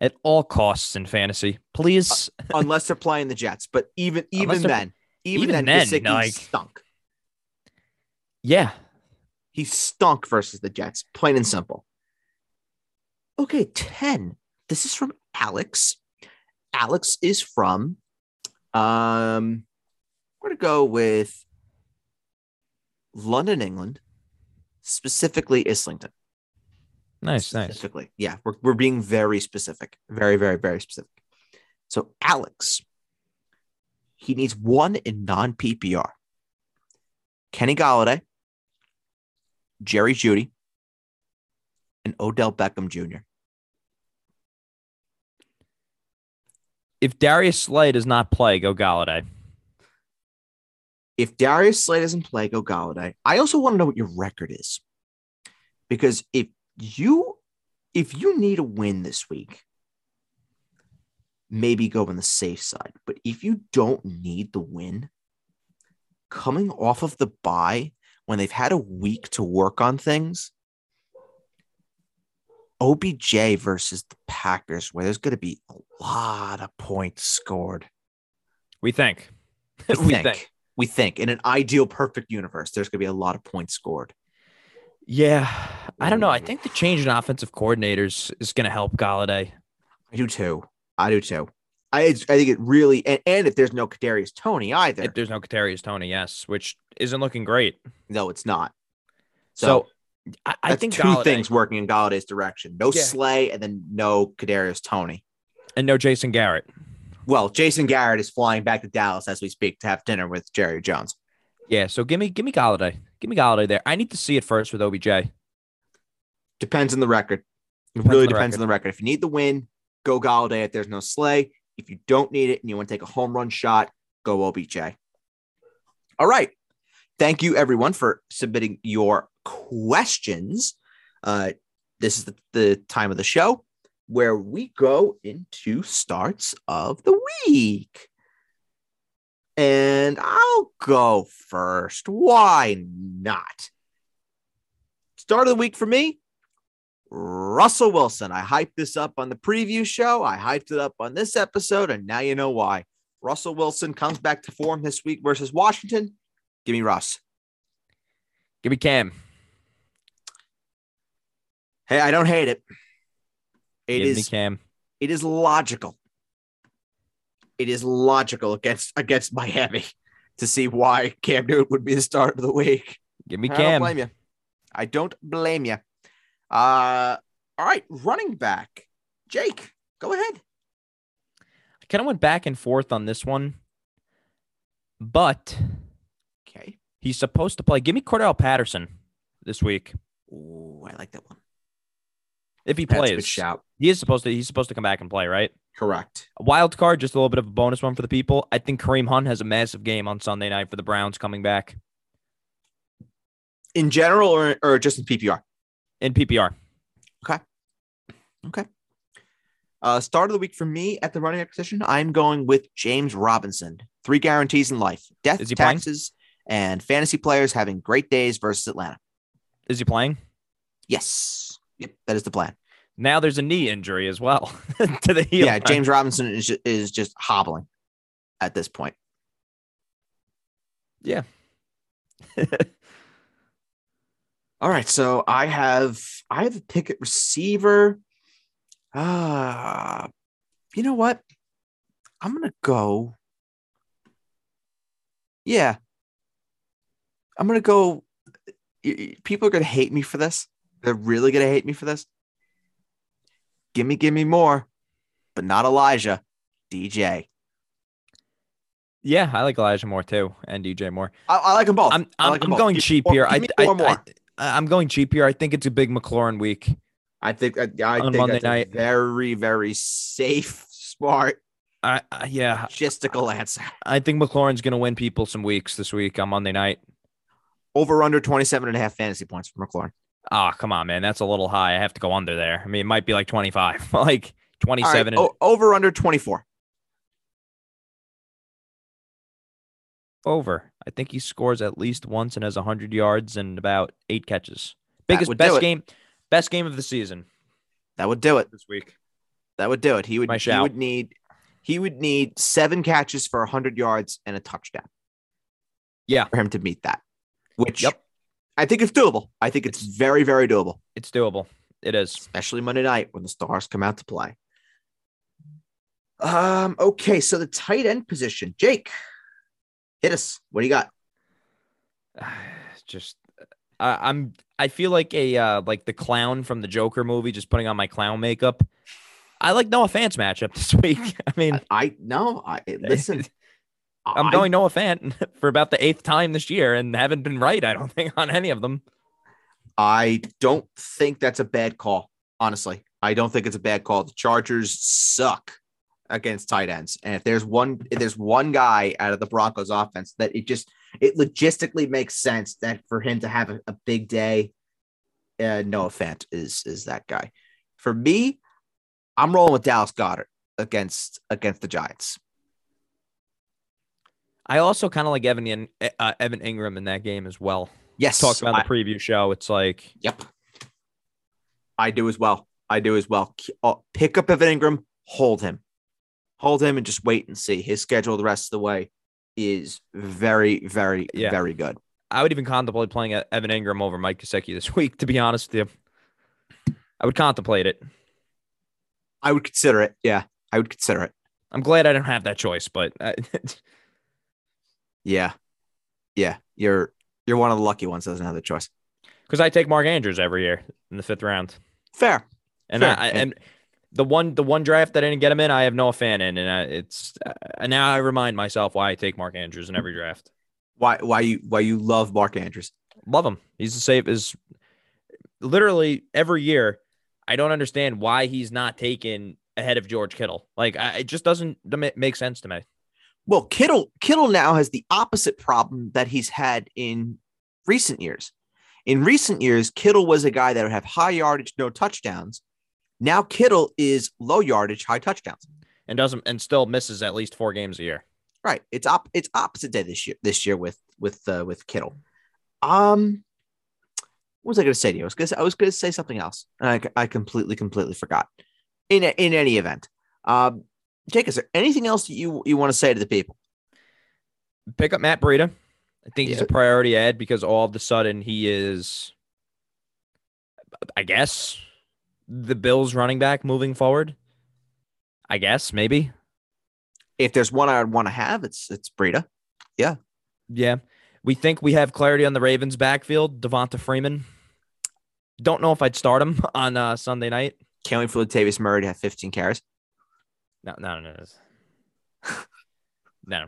at all costs in fantasy, please. Unless they're playing the Jets. But even even then, even, even then, then, like- stunk. yeah, He stunk versus the Jets, plain and simple. Okay, 10. This is from Alex. Alex is from um we're gonna go with London, England, specifically Islington. Nice, nice. Specifically. Yeah, we're, we're being very specific. Very, very, very specific. So Alex, he needs one in non-PPR. Kenny Golladay, Jerry Jeudy, and Odell Beckham Jr. If Darius Slay does not play, go Golladay. If Darius Slay doesn't play, go Golladay. I also want to know what your record is. Because if you if you need a win this week, maybe go on the safe side. But if you don't need the win, coming off of the bye when they've had a week to work on things, OBJ versus the Packers, where there's going to be a lot of points scored. We think. We, [laughs] we think, think. We think in an ideal, perfect universe, there's going to be a lot of points scored. Yeah, I don't know. I mm. think the change in offensive coordinators is going to help Golladay. I do too. I do too. I, I think it really, and, and if there's no Kadarius Toney either, If there's no Kadarius Toney, yes, which isn't looking great. no, it's not. So, So, I, I think two Golladay- things working in Golladay's direction: no Yeah. Slay, and then no Kadarius Toney. and no Jason Garrett. Well, Jason Garrett is flying back to Dallas as we speak to have dinner with Jerry Jones. Yeah, so give me give me Golladay. Give me Golladay there. I need to see it first with OBJ. Depends on the record. It Depends really on depends on the record. If you need the win, go Golladay. If there's no Slay, if you don't need it and you want to take a home run shot, go OBJ. All right. Thank you, everyone, for submitting your questions. Uh, this is the, the time of the show where we go into starts of the week. And I'll go first. Why not? Start of the week for me, Russell Wilson. I hyped this up on the preview show. I hyped it up on this episode, and now you know why. Russell Wilson comes back to form this week versus Washington. Give me Russ. Give me Cam. Hey, I don't hate it. It Give me is Cam. it is logical. It is logical against against Miami to see why Cam Newton would be the start of the week. Give me I don't Cam. blame you. I don't blame you. Uh, all right, running back, Jake, go ahead. I kind of went back and forth on this one, but Okay. he's supposed to play. Give me Cordarrelle Patterson this week Ooh, I like that one. if he That's a plays. shout. He is supposed to. He's supposed to come back and play, right? Correct. A wild card, just a little bit of a bonus one for the people. I think Kareem Hunt has a massive game on Sunday night for the Browns coming back In general, or or just in PPR. In PPR. Okay. Okay. Uh, start of the week for me at the running back position, I'm going with James Robinson. Three guarantees in life: death, he playing? taxes, and fantasy players having great days versus Atlanta. Is he playing? Yes. Yep. That is the plan. Now there's a knee injury as well [laughs] to the heel. Yeah. James Robinson is ju- is just hobbling at this point. Yeah. [laughs] All right, so I have I have a pick at receiver. Ah, you know what? I'm gonna go. Yeah, I'm gonna go people are gonna hate me for this. They're really gonna hate me for this. Give me, give me more, but not Elijah. DJ. Yeah, I like Elijah Moore too, and DJ Moore. I, I like them both. I'm I'm, like I'm going cheap more- here. I, I, more, more. I I'm going cheap here. I think it's a big McLaurin week. I think I, I on think Monday night. a very, very safe, smart, I, I yeah, logistical answer. I think McLaurin's going to win people some weeks this week on Monday night. Over under 27 and a half fantasy points for McLaurin. Ah, come on, man, that's a little high. I have to go under there. I mean, it might be like 25, [laughs] like All right, 27. and, o- over under 24. Over. I think he scores at least once and has 100 yards and about eight catches. Biggest best game, best game of the season That would do it. this week. That would do it. He would My he shout. would need he would need seven catches for 100 yards and a touchdown. Yeah. For him to meet that. Which Yep. I think it's doable. I think it's very, very doable, It's doable. It is. especially Monday night when the stars come out to play. Um, okay, so the tight end position. Jake, hit us. What do you got? [sighs] Just, I I'm. I feel like a uh, like the clown from the Joker movie, just putting on my clown makeup. I like Noah Fant's matchup [laughs] this week. I mean, I no, I listen. [laughs] I'm I- going Noah Fant [laughs] for about the eighth time this year and haven't been right. I don't think on any of them. I don't think that's a bad call. Honestly, I don't think it's a bad call. The Chargers suck against tight ends, and if there's one, if there's one guy out of the Broncos offense that it just it logistically makes sense that for him to have a, a big day, uh, Noah Fant is is that guy. For me, I'm rolling with Dallas Goedert against against the Giants. I also kind of like Evan uh, Evan Engram in that game as well. Yes, Talked about I- the preview show. It's like Yep. I do as well. I do as well. Uh, Pick up Evan Engram, hold him. Hold him and just wait and see. His schedule the rest of the way is very, very, Yeah. very good. I would even contemplate playing Evan Engram over Mike Gesicki this [laughs] week. To be honest with you, I would contemplate it. I would consider it. Yeah, I would consider it. I'm glad I don't have that choice, but [laughs] Yeah. Yeah. You're you're one of the lucky ones that doesn't have the choice. because I take Mark Andrews every year in the fifth round, Fair. and Fair. I, I and the one the one draft that I didn't get him in, I have no Fan in, and I, it's uh, and now I remind myself why I take Mark Andrews in every draft. Why why you why you love Mark Andrews? Love him. He's the safe is literally every year. I don't understand why he's not taken ahead of George Kittle. Like I, it just doesn't make sense to me. Well, Kittle Kittle now has the opposite problem that he's had in recent years. In recent years, Kittle was a guy that would have high yardage, no touchdowns. Now Kittle is low yardage, high touchdowns. and doesn't and still misses at least four games a year. Right. It's op- it's opposite day this year. This year with with uh, with Kittle. Um, what was I going to say to you? I was going to I was going to say something else, and I, I completely completely forgot. In in any event, um, Jake, is there anything else that you you want to say to the people? Pick up Matt Breida. I think he's a priority add because all of a sudden he is, I guess, the Bills running back moving forward. I guess maybe. If there's one I'd want to have, it's it's Breida. Yeah. Yeah. We think we have clarity on the Ravens backfield. Devonta Freeman. Don't know if I'd start him [laughs] on uh, Sunday night. Can't wait for Latavius Murray to have 15 carries. No, no, no, no. [laughs] no.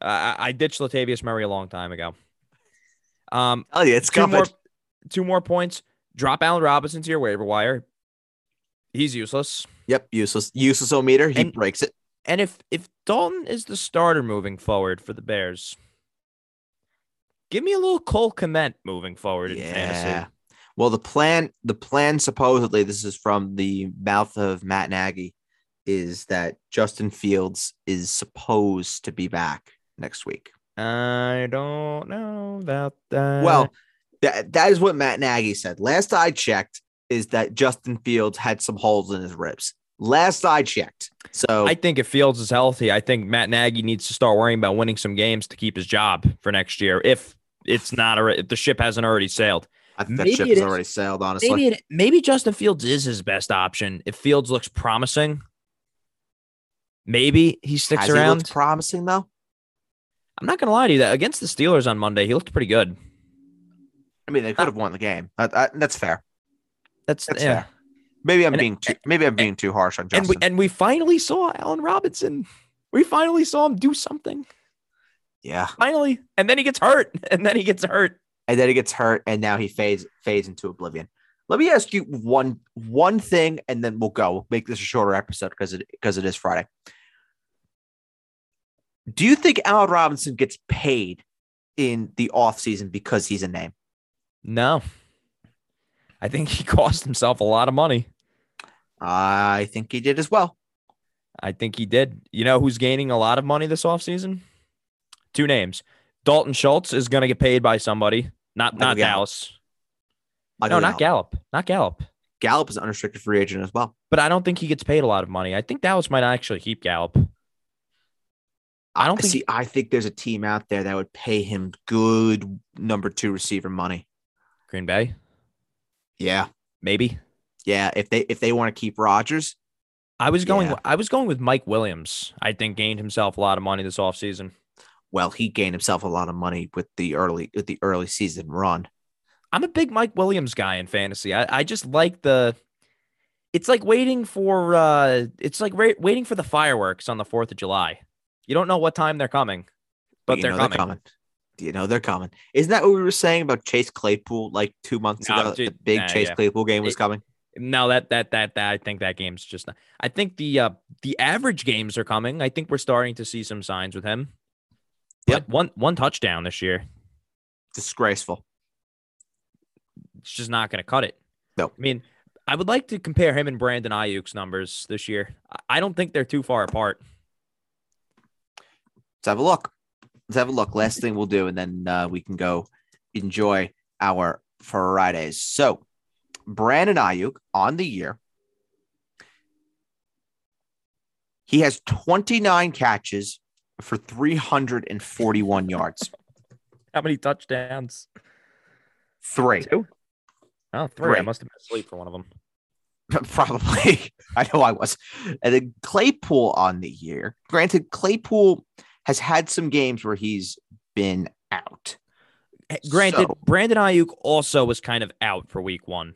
I, I ditched Latavius Murray a long time ago. Um, Oh yeah, it's two coming. more, two more points. Drop Allen Robinson to your waiver wire. He's useless. Yep, useless, useless o meter. He And- breaks it. And if if Dalton is the starter moving forward for the Bears, give me a little Cole Kmet moving forward in fantasy. Well, the plan, the plan supposedly, this is from the mouth of Matt Nagy, is that Justin Fields is supposed to be back next week. I don't know about that. Well, that that is what Matt Nagy said. Last I checked, is that Justin Fields had some holes in his ribs. Last I checked. So I think if Fields is healthy, I think Matt Nagy needs to start worrying about winning some games to keep his job for next year. If it's not, alre- if the ship hasn't already sailed, I think that ship has is- already sailed, honestly. maybe it, maybe Justin Fields is his best option. If Fields looks promising, maybe he sticks Has around. looked promising though? I'm not gonna lie to you that against the Steelers on Monday, he looked pretty good. I mean, they could have won the game. That- that- that's fair. That's, That's yeah. fair. Maybe I'm And- being too. Maybe I'm being too harsh on And we and we finally saw Allen Robinson. We finally saw him do something. yeah, Finally, and then he gets hurt, [laughs] and then he gets hurt. and then he gets hurt, and now he fades fades into oblivion. Let me ask you one one thing, and then we'll go. We'll make this a shorter episode because it because it is Friday. Do you think Allen Robinson gets paid in the offseason because he's a name? No, I think he [laughs] cost himself a lot of money. I think he did as well. I think he did. You know who's gaining a lot of money this offseason? Two names. Dalton Schultz is going to get paid by somebody, not Michael not Gallup. Dallas. Michael no, not Gallup. Not Gallup. Gallup is an unrestricted free agent as well. But I don't think he gets paid a lot of money. I think Dallas might actually keep Gallup. I don't think see. I think there's a team out there that would pay him good number two receiver money. Green Bay, Yeah, maybe. yeah. If they if they want to keep Rodgers, I was going. Yeah. I was going with Mike Williams. I think gained himself a lot of money this offseason. well, he gained himself a lot of money with the early with the early season run. I'm a big Mike Williams guy in fantasy. I, I just like the. It's like waiting for. uh It's like ra- waiting for the fireworks on the Fourth of July. You don't know what time they're coming, but you they're, know coming. You know they're coming. Isn't that what we were saying about Chase Claypool like two months No, ago? dude, the big nah, Chase yeah. Claypool game was It- coming. No, that that that that I think that game's just. Not, I think the uh the average games are coming. I think we're starting to see some signs with him. Yep. But one one touchdown this year. Disgraceful. It's just not going to cut it. No. I mean, I would like to compare him and Brandon Aiyuk's numbers this year. I don't think they're too far apart. Let's have a look. Let's have a look. Last thing we'll do, and then uh, we can go enjoy our Fridays. So, Brandon Aiyuk on the year, he has 29 catches for 341 yards. How many touchdowns? Three. Two. Oh, three. I must have been asleep for one of them. [laughs] Probably. [laughs] I know I was. And then Claypool on the year. Granted, Claypool has had some games where he's been out. Granted, So- Brandon Aiyuk also was kind of out for week one.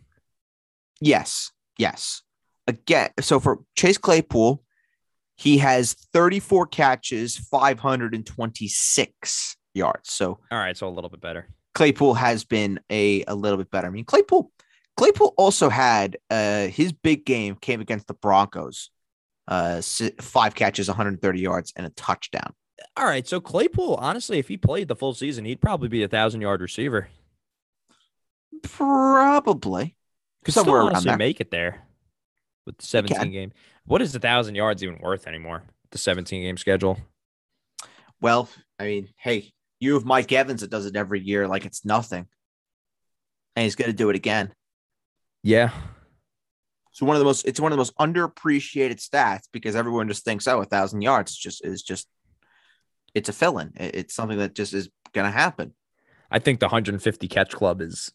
Yes. Yes. Again, so for Chase Claypool, he has 34 catches, 526 yards. So All right, so a little bit better. Claypool has been a, a little bit better. I mean, Claypool Claypool also had uh, his big game came against the Broncos. Uh, five catches, 130 yards, and a touchdown. All right, so Claypool, honestly, if he played the full season, he'd probably be a thousand yard receiver. Probably. Could Somewhere still around there. make it there with the 17 game. What is a thousand yards even worth anymore? The 17 game schedule. Well, I mean, hey, you have Mike Evans that does it every year like it's nothing. And he's going to do it again. Yeah. So one of the most it's one of the most underappreciated stats because everyone just thinks, oh, a thousand yards is just is just it's a fill-in. It's something that just is gonna happen. I think the 150 catch club is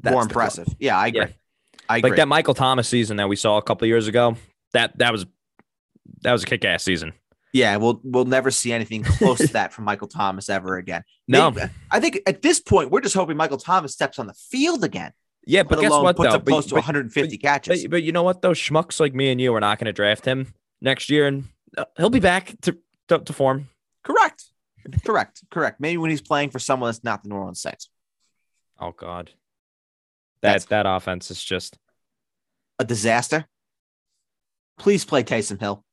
that's More club. impressive. Yeah, I agree. Yeah. I agree. Like that Michael Thomas season that we saw a couple of years ago. That that was that was a kick ass season. yeah, we'll we'll never see anything close to that from Michael Thomas ever again. [laughs] No. Maybe- I think at this point we're just hoping Michael Thomas steps on the field again. Yeah, but guess what puts though? up close But, to but, 150 catches. but, but you know what though? Schmucks like me and you are not going to draft him next year, and uh, he'll be back to, to to form. correct. Correct. Correct. Maybe when he's playing for someone that's not the New Orleans Saints. Oh God, that That's- that offense is just A disaster. Please play Taysom Hill.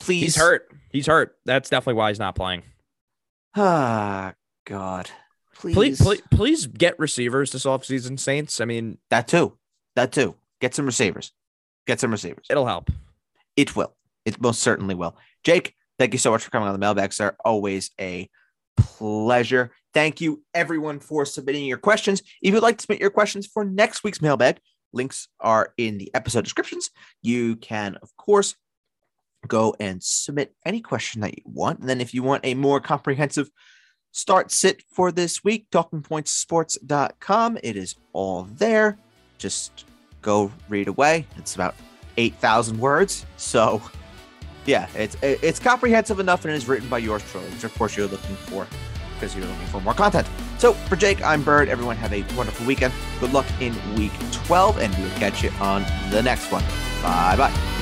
Please. he's hurt. He's hurt. That's definitely why he's not playing. Ah, God. Please. Please, please, please get receivers this offseason, Saints. I mean, That too. That too. Get some receivers. Get some receivers. it'll help. It will. It most certainly will. Jake, thank you so much for coming on the mailbag, sir. Always a pleasure. Thank you, everyone, for submitting your questions. If you'd like to submit your questions for next week's mailbag, links are in the episode descriptions. You can, of course, go and submit any question that you want. And then if you want a more comprehensive start sit for this week, talkingpointsports.com, it is all there. Just go read away. It's about 8,000 words. So, yeah, it's it's comprehensive enough and is written by yours truly, which of course you're looking for because you're looking for more content. So for Jake, I'm Bird. Everyone have a wonderful weekend. Good luck in week 12, and we'll catch you on the next one. Bye bye.